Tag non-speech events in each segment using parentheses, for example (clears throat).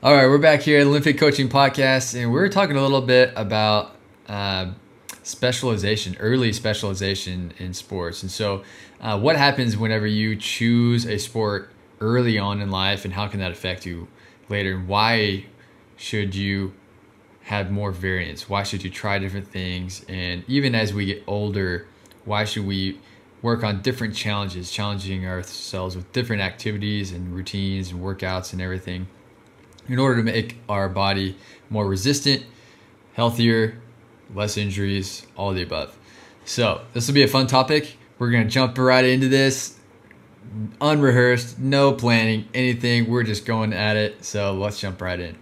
All right, we're back here at Olympic Coaching Podcast, and we're talking a little bit about uh, specialization, early specialization in sports. And so, uh, what happens whenever you choose a sport early on in life, and how can that affect you later? And why should you have more variance? Why should you try different things? And even as we get older, why should we work on different challenges, challenging ourselves with different activities and routines and workouts and everything? In order to make our body more resistant, healthier, less injuries, all the above. So, this will be a fun topic. We're going to jump right into this. Unrehearsed, no planning, anything. We're just going at it. So, let's jump right in.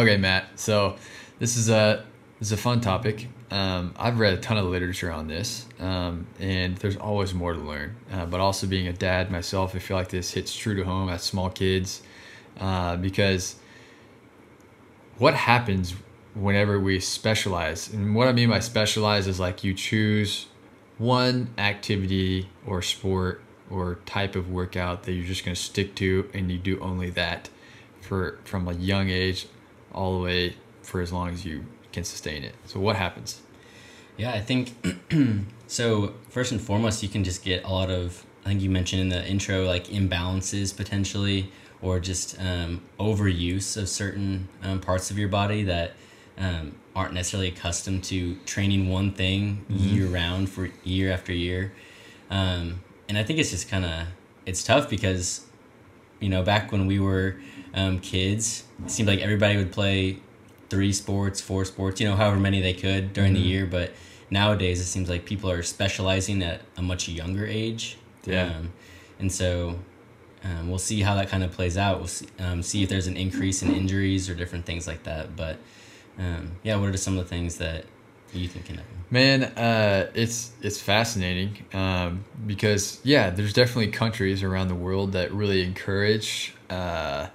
Okay, Matt. So this is a this is a fun topic. Um, I've read a ton of literature on this, um, and there's always more to learn. Uh, but also being a dad myself, I feel like this hits true to home at small kids uh, because what happens whenever we specialize, and what I mean by specialize is like you choose one activity or sport or type of workout that you're just going to stick to, and you do only that for from a young age all the way for as long as you can sustain it. So what happens? Yeah, I think (clears throat) so. First and foremost, you can just get a lot of. I think you mentioned in the intro like imbalances potentially, or just um, overuse of certain um, parts of your body that um, aren't necessarily accustomed to training one thing mm-hmm. year round for year after year. Um, and I think it's just kind of it's tough because you know back when we were um, kids. It seemed like everybody would play three sports, four sports, you know, however many they could during mm-hmm. the year. But nowadays, it seems like people are specializing at a much younger age. Yeah. Um, and so um, we'll see how that kind of plays out. We'll see, um, see if there's an increase in injuries or different things like that. But um, yeah, what are some of the things that you think can happen? Man, uh, it's it's fascinating um, because yeah, there's definitely countries around the world that really encourage uh,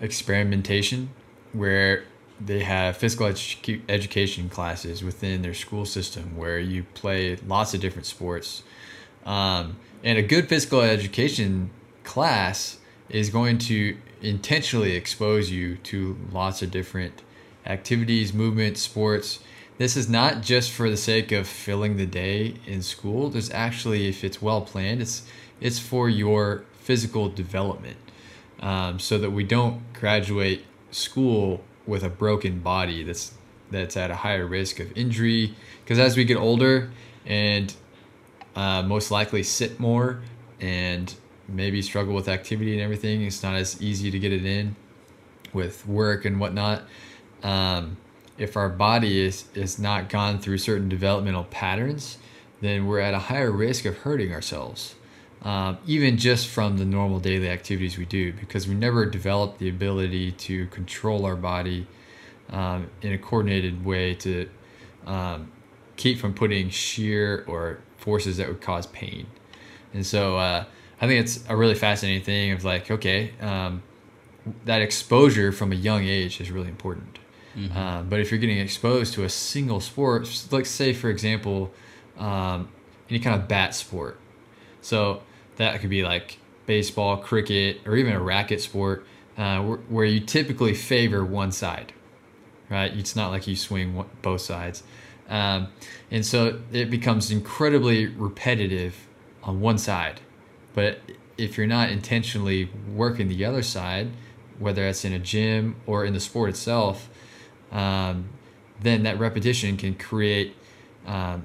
experimentation where they have physical edu- education classes within their school system where you play lots of different sports. Um, and a good physical education class is going to intentionally expose you to lots of different activities, movements, sports. This is not just for the sake of filling the day in school. There's actually, if it's well planned, it's it's for your physical development um, so that we don't graduate school with a broken body that's that's at a higher risk of injury because as we get older and uh, most likely sit more and maybe struggle with activity and everything it's not as easy to get it in with work and whatnot um, if our body is is not gone through certain developmental patterns then we're at a higher risk of hurting ourselves um, even just from the normal daily activities we do, because we never develop the ability to control our body um, in a coordinated way to um, keep from putting shear or forces that would cause pain. And so uh, I think it's a really fascinating thing of like, okay, um, that exposure from a young age is really important. Mm-hmm. Uh, but if you're getting exposed to a single sport, like say for example, um, any kind of bat sport. So that could be like baseball, cricket, or even a racket sport, uh, where, where, you typically favor one side, right? It's not like you swing both sides. Um, and so it becomes incredibly repetitive on one side. But if you're not intentionally working the other side, whether it's in a gym or in the sport itself, um, then that repetition can create um,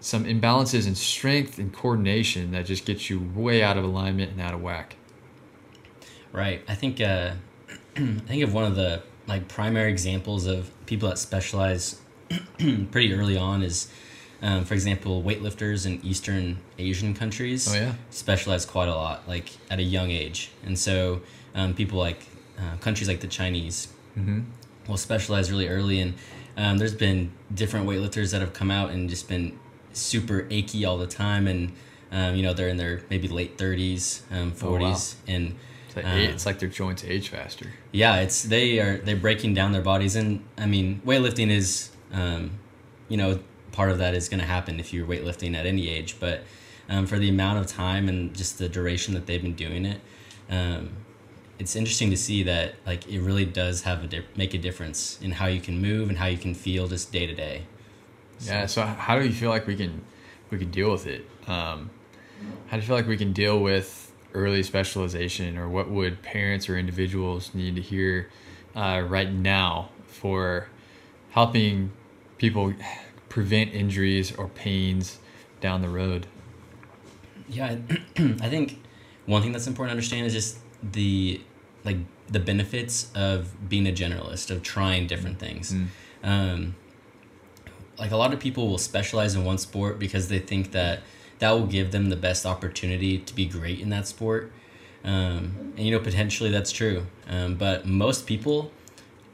some imbalances in strength and coordination that just gets you way out of alignment and out of whack. Right. I think uh, (clears throat) I think of one of the like primary examples of people that specialize (clears throat) pretty early on is, um, for example, weightlifters in Eastern Asian countries. Oh yeah. Specialize quite a lot, like at a young age, and so um, people like uh, countries like the Chinese mm-hmm. Will specialize really early. And um, there's been different weightlifters that have come out and just been super achy all the time and um, you know they're in their maybe late 30s um, 40s oh, wow. and It's like, Uh, it's like their joints age faster. Yeah, it's they are they're breaking down their bodies, and I mean weightlifting is, um, you know, part of that is going to happen if you're weightlifting at any age, but um, for the amount of time and just the duration that they've been doing it, um, it's interesting to see that like it really does have a di- make a difference in how you can move and how you can feel just day to day. Yeah. So how do you feel like we can we can deal with it? Um, how do you feel like we can deal with early specialization, or what would parents or individuals need to hear uh, right now for helping people prevent injuries or pains down the road? Yeah, I, (clears throat) I think one thing that's important to understand is just the like the benefits of being a generalist of trying different things. Mm. Um, like a lot of people will specialize in one sport because they think that that will give them the best opportunity to be great in that sport. Um, and you know potentially that's true, um, but most people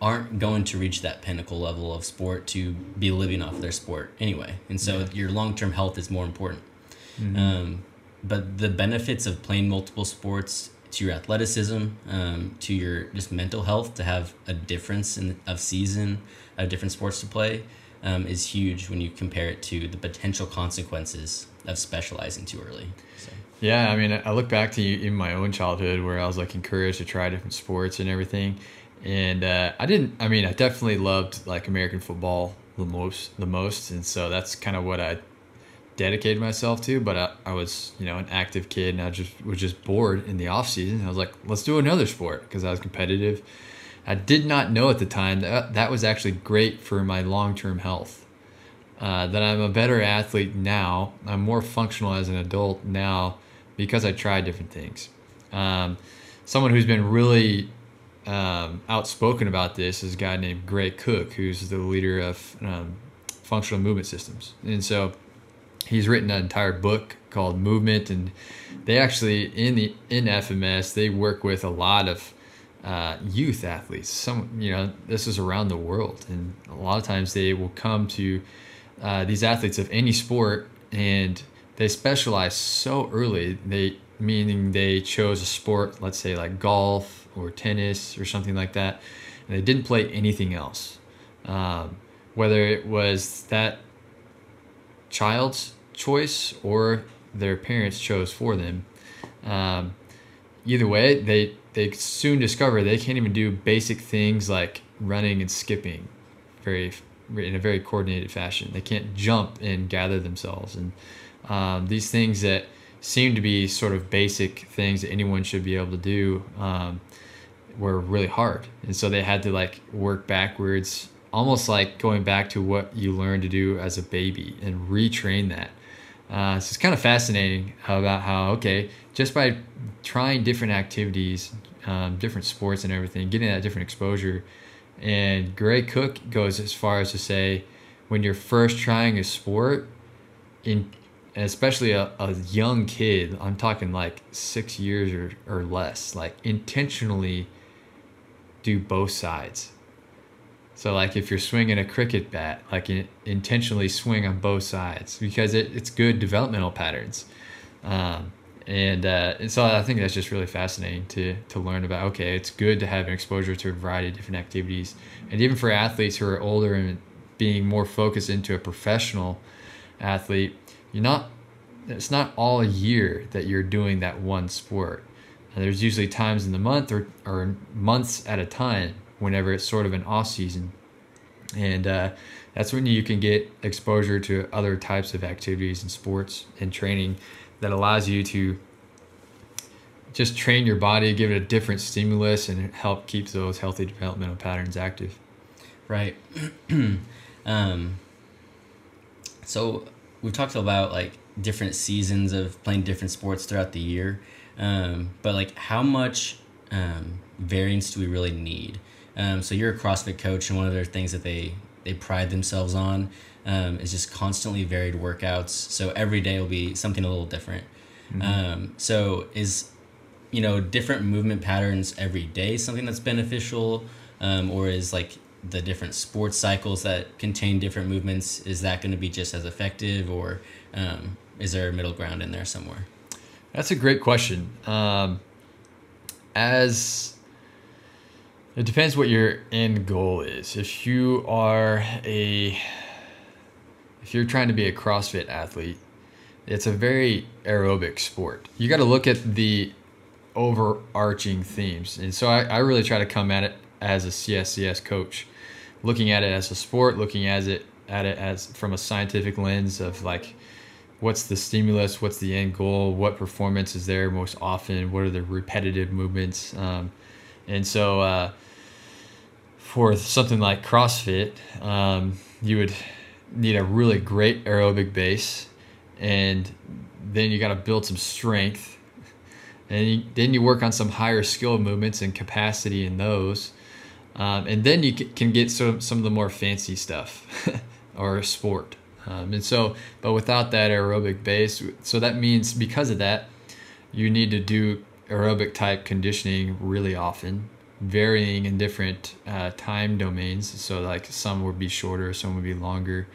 aren't going to reach that pinnacle level of sport to be living off their sport anyway. And so Yeah. your long term health is more important. Mhm. Um, but the benefits of playing multiple sports to your athleticism, um, to your just mental health, to have a difference in of season, of different sports to play, um, is huge when you compare it to the potential consequences of specializing too early. So. Yeah, I mean, I look back to in my own childhood where I was like encouraged to try different sports and everything, and uh, I didn't. I mean, I definitely loved like American football the most, the most, and so that's kind of what I dedicated myself to. But I, I was, you know, an active kid, and I just was just bored in the off season. I was like, let's do another sport because I was competitive. I did not know at the time that that was actually great for my long term health. Uh, that I'm a better athlete now. I'm more functional as an adult now because I tried different things. Um, someone who's been really um, outspoken about this is a guy named Gray Cook, who's the leader of um, functional movement systems. And so he's written an entire book called Movement, and they actually in the in FMS they work with a lot of uh, youth athletes. Some you know this is around the world, and a lot of times they will come to uh, these athletes of any sport, and they specialize so early. They meaning they chose a sport, let's say like golf or tennis or something like that, and they didn't play anything else. Um, whether it was that child's choice or their parents chose for them. Um, either way, they they soon discover they can't even do basic things like running and skipping, very in a very coordinated fashion. They can't jump and gather themselves, and um, these things that seem to be sort of basic things that anyone should be able to do um, were really hard, and so they had to like work backwards, almost like going back to what you learned to do as a baby and retrain that. Uh, so it's kind of fascinating about how okay just by trying different activities, um, different sports and everything, getting that different exposure. And Gray Cook goes as far as to say, when you're first trying a sport, in especially a, a young kid, I'm talking like six years or, or less, like intentionally do both sides. So like if you're swinging a cricket bat, like in, intentionally swing on both sides because it, it's good developmental patterns. Um, and, uh, and so I think that's just really fascinating to, to learn about. Okay, it's good to have an exposure to a variety of different activities, and even for athletes who are older and being more focused into a professional athlete, you're not. It's not all year that you're doing that one sport. And there's usually times in the month or, or months at a time whenever it's sort of an off season, and uh, that's when you can get exposure to other types of activities and sports and training that allows you to just train your body, give it a different stimulus, and help keep those healthy developmental patterns active. Right. (clears throat) um, so we've talked about like different seasons of playing different sports throughout the year, um, but like how much um, variance do we really need? Um, so you're a CrossFit coach, and one of the things that they they pride themselves on um, is just constantly varied workouts. So every day will be something a little different. Um, so is you know different movement patterns every day something that's beneficial, um, or is like the different sports cycles that contain different movements is that going to be just as effective, or um, is there a middle ground in there somewhere? That's a great question. Um, as it depends what your end goal is. If you are a if you're trying to be a CrossFit athlete, it's a very aerobic sport. You got to look at the overarching themes. And so I, I really try to come at it as a CSCS coach, looking at it as a sport, looking at it at it as from a scientific lens of like what's the stimulus, what's the end goal, what performance is there most often, what are the repetitive movements, um, and so uh, for something like CrossFit, um, you would need a really great aerobic base, and then you got to build some strength, and you, then you work on some higher skill movements and capacity in those. Um, and then you can get some, some of the more fancy stuff (laughs) or sport. Um, and so, but without that aerobic base, so that means because of that, you need to do aerobic type conditioning really often, varying in different uh, time domains. So, like some would be shorter, some would be longer.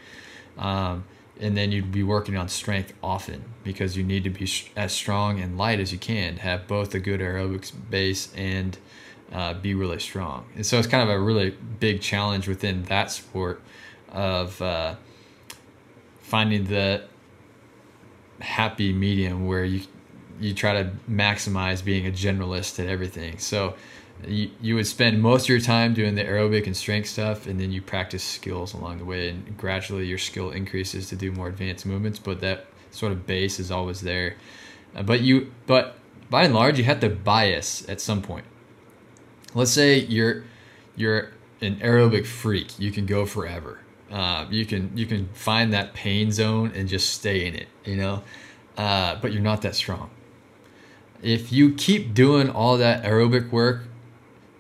Um, and then you'd be working on strength often because you need to be sh- as strong and light as you can, have both a good aerobics base and uh, be really strong. And so it's kind of a really big challenge within that sport of uh, finding the happy medium where you you try to maximize being a generalist at everything. So you, you would spend most of your time doing the aerobic and strength stuff and then you practice skills along the way and gradually your skill increases to do more advanced movements but that sort of base is always there uh, but you but by and large you have to bias at some point let's say you're you're an aerobic freak you can go forever uh, you can you can find that pain zone and just stay in it, you know. Uh, but you're not that strong. If you keep doing all that aerobic work,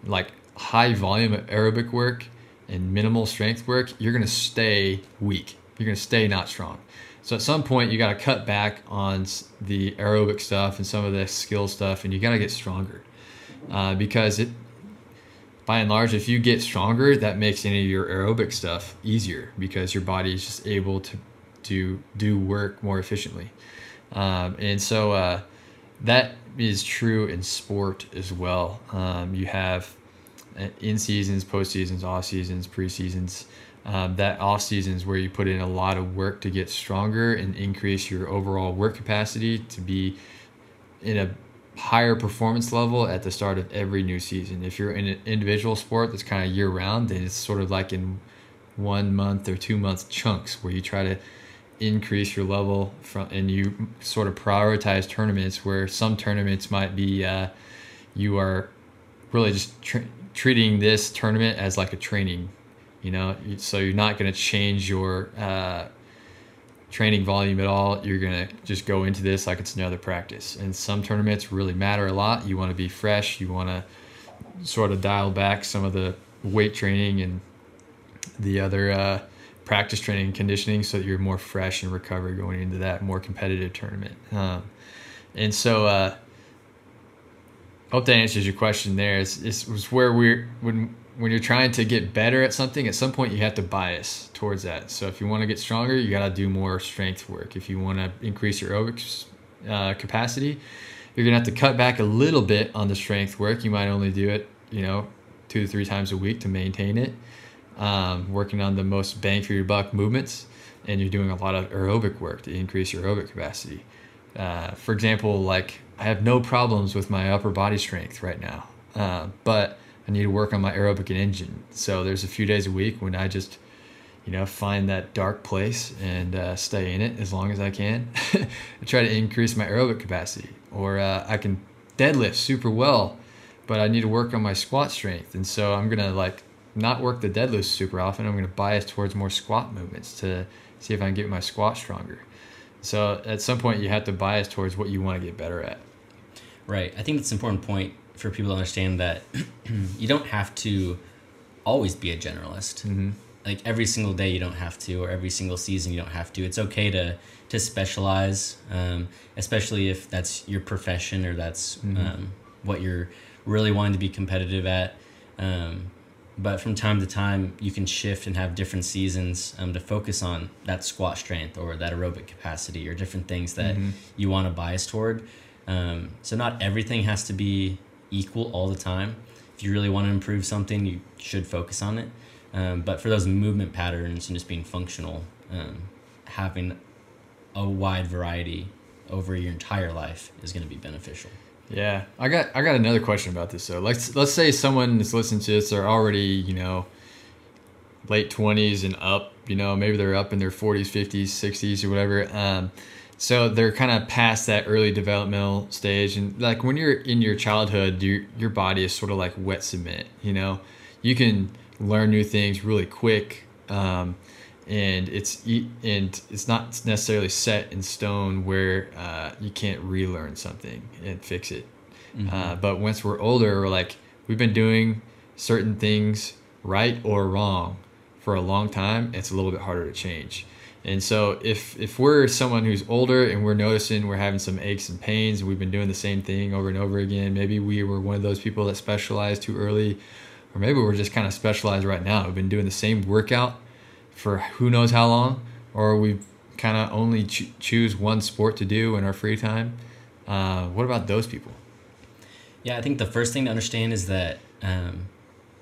like high volume of aerobic work and minimal strength work, you're gonna stay weak. You're gonna stay not strong. So at some point, you got to cut back on the aerobic stuff and some of the skill stuff, and you got to get stronger uh, because it by and large, if you get stronger, that makes any of your aerobic stuff easier because your body is just able to to do work more efficiently. Um, and so uh, that is true in sport as well. Um, you have uh, in seasons, post seasons, off seasons, pre seasons. Um, that off seasons where you put in a lot of work to get stronger and increase your overall work capacity to be in a higher performance level at the start of every new season. If you're in an individual sport that's kind of year round, then it's sort of like in one month or two month chunks where you try to increase your level from and you sort of prioritize tournaments where some tournaments might be uh, you are really just tr- treating this tournament as like a training you know so you're not going to change your uh, training volume at all, you're going to just go into this like it's another practice. And some tournaments really matter a lot. You want to be fresh, you want to sort of dial back some of the weight training and the other uh, practice training and conditioning so that you're more fresh and recovered going into that more competitive tournament. Um, and so, uh, hope that answers your question there. It's, it's, it's where we're, when when you're trying to get better at something, at some point you have to bias towards that. So if you want to get stronger, you got to do more strength work. If you want to increase your aerobic uh, capacity, you're gonna have to cut back a little bit on the strength work. You might only do it, you know, two to three times a week to maintain it. Um, working on the most bang for your buck movements, and you're doing a lot of aerobic work to increase your aerobic capacity. Uh, for example, like I have no problems with my upper body strength right now, uh, but I need to work on my aerobic engine. So there's a few days a week when I just, you know, find that dark place and uh, stay in it as long as I can. (laughs) I try to increase my aerobic capacity, or uh, I can deadlift super well, but I need to work on my squat strength. And so I'm gonna like not work the deadlift super often. I'm gonna bias towards more squat movements to see if I can get my squat stronger. So at some point, you have to bias towards what you want to get better at. Right. I think that's an important point for people to understand that (clears throat) you don't have to always be a generalist. Mm-hmm. Like every single day, you don't have to, or every single season, you don't have to. It's okay to to specialize, um, especially if that's your profession or that's mm-hmm. um, what you're really wanting to be competitive at. Um, but from time to time, you can shift and have different seasons um, to focus on that squat strength or that aerobic capacity or different things that mm-hmm. you want to bias toward. Um, so not everything has to be equal all the time. If you really want to improve something, you should focus on it. Um, but for those movement patterns and just being functional, um, having a wide variety over your entire life is going to be beneficial. Yeah, I got I got another question about this though. Let's let's say someone is listening to this, they're already you know late twenties and up. You know, maybe they're up in their forties, fifties, sixties, or whatever. Um, so they're kind of past that early developmental stage, and like when you're in your childhood, your your body is sort of like wet cement. You know, you can learn new things really quick. Um, and it's and it's not necessarily set in stone where uh, you can't relearn something and fix it. Mm-hmm. Uh, but once we're older, we're like we've been doing certain things right or wrong for a long time. It's a little bit harder to change. And so if if we're someone who's older and we're noticing we're having some aches and pains and we've been doing the same thing over and over again, maybe we were one of those people that specialized too early, or maybe we're just kind of specialized right now. We've been doing the same workout for who knows how long, or we kind of only ch- choose one sport to do in our free time. Uh, what about those people? Yeah, I think the first thing to understand is that um,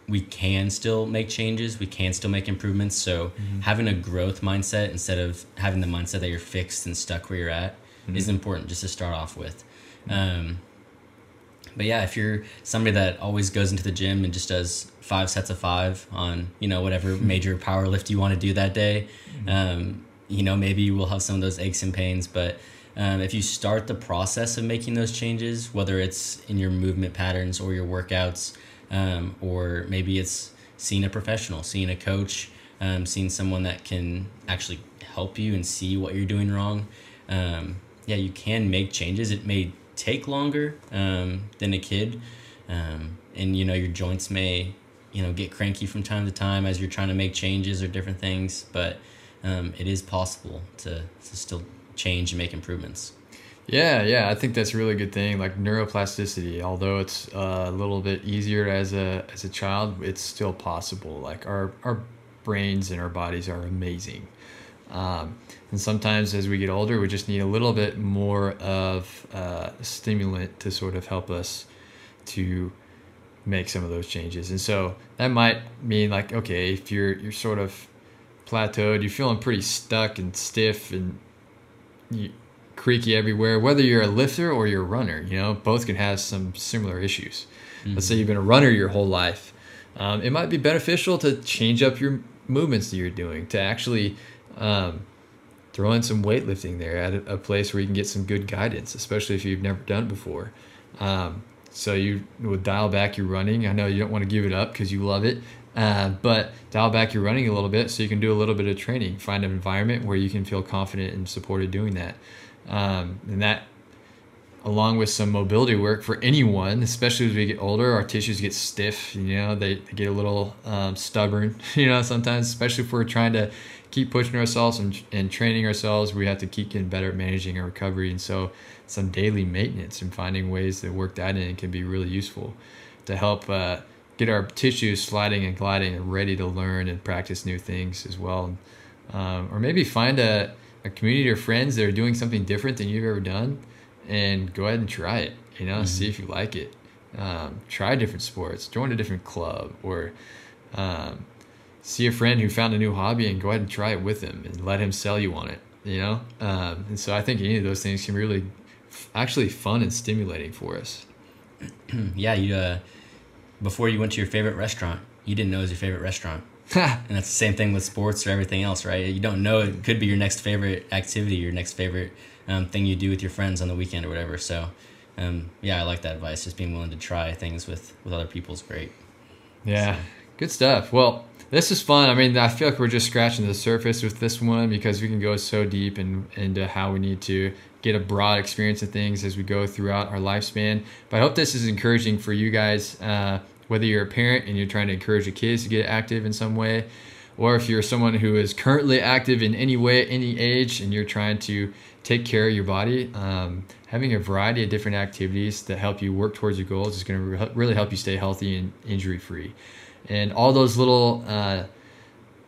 we can still make changes, we can still make improvements. So mm-hmm. having a growth mindset instead of having the mindset that you're fixed and stuck where you're at mm-hmm. is important just to start off with. Um, but yeah, if you're somebody that always goes into the gym and just does five sets of five on you know whatever hmm. major power lift you want to do that day, hmm. um, you know maybe you will have some of those aches and pains. But um, if you start the process of making those changes, whether it's in your movement patterns or your workouts, um, or maybe it's seeing a professional, seeing a coach, um, seeing someone that can actually help you and see what you're doing wrong. Um, yeah, you can make changes. It may take longer um, than a kid. Um, and you know your joints may you know get cranky from time to time as you're trying to make changes or different things but um, it is possible to, to still change and make improvements yeah yeah i think that's a really good thing like neuroplasticity although it's uh, a little bit easier as a as a child it's still possible like our our brains and our bodies are amazing um, and sometimes as we get older, we just need a little bit more of uh, a stimulant to sort of help us to make some of those changes. And so that might mean like, okay, if you're you're sort of plateaued, you're feeling pretty stuck and stiff and you, creaky everywhere, whether you're a lifter or you're a runner, you know, both can have some similar issues. Mm-hmm. Let's say you've been a runner your whole life. Um, it might be beneficial to change up your movements that you're doing to actually um, throw in some weightlifting there at a, place where you can get some good guidance, especially if you've never done before. Um, so you would dial back your running. I know you don't want to give it up because you love it, uh, but dial back your running a little bit so you can do a little bit of training. Find an environment where you can feel confident and supported doing that. Um, and that, along with some mobility work for anyone, especially as we get older, our tissues get stiff. You know, they, they get a little um, stubborn. (laughs) You know, sometimes, especially if we're trying to keep pushing ourselves and, and training ourselves. We have to keep getting better at managing our recovery. And so some daily maintenance and finding ways to work that in can be really useful to help uh, get our tissues sliding and gliding and ready to learn and practice new things as well. Um, or maybe find a, a community of friends that are doing something different than you've ever done and go ahead and try it, you know, mm-hmm. see if you like it. Um, try different sports, join a different club, or um, see a friend who found a new hobby and go ahead and try it with him and let him sell you on it you know? Um, and so i think any of those things can be really f- actually fun and stimulating for us. (clears throat) Yeah you uh, before you went to your favorite restaurant you didn't know it was your favorite restaurant. (laughs) And that's the same thing with sports or everything else right? You don't know it could be your next favorite activity your next favorite um, thing you do with your friends on the weekend or whatever. So um, yeah i like that advice. Just being willing to try things with with other people is great. Yeah so. good stuff. Well this is fun. I mean, I feel like we're just scratching the surface with this one because we can go so deep in, into how we need to get a broad experience of things as we go throughout our lifespan. But I hope this is encouraging for you guys, uh, whether you're a parent and you're trying to encourage your kids to get active in some way, or if you're someone who is currently active in any way, any age, and you're trying to take care of your body. Um, having a variety of different activities that help you work towards your goals is going to re- really help you stay healthy and injury free and all those little uh,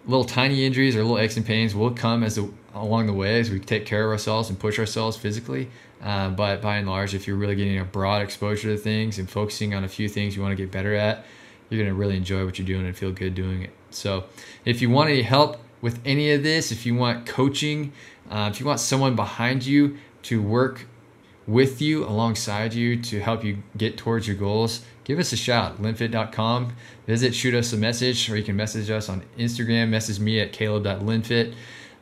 little tiny injuries or little aches and pains will come as along the way as we take care of ourselves and push ourselves physically. Uh, but by and large, if you're really getting a broad exposure to things and focusing on a few things you want to get better at, you're going to really enjoy what you're doing and feel good doing it. So, if you want any help with any of this, if you want coaching, uh, if you want someone behind you to work with you alongside you to help you get towards your goals, give us a shout. linfit.com. Visit, shoot us a message, or you can message us on Instagram. Message me at caleb.linfit.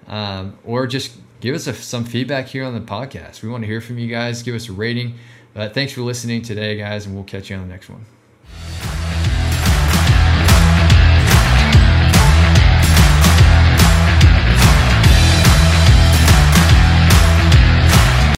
Um, or just give us a, some feedback here on the podcast. We want to hear from you guys. Give us a rating. But thanks for listening today, guys, and we'll catch you on the next one.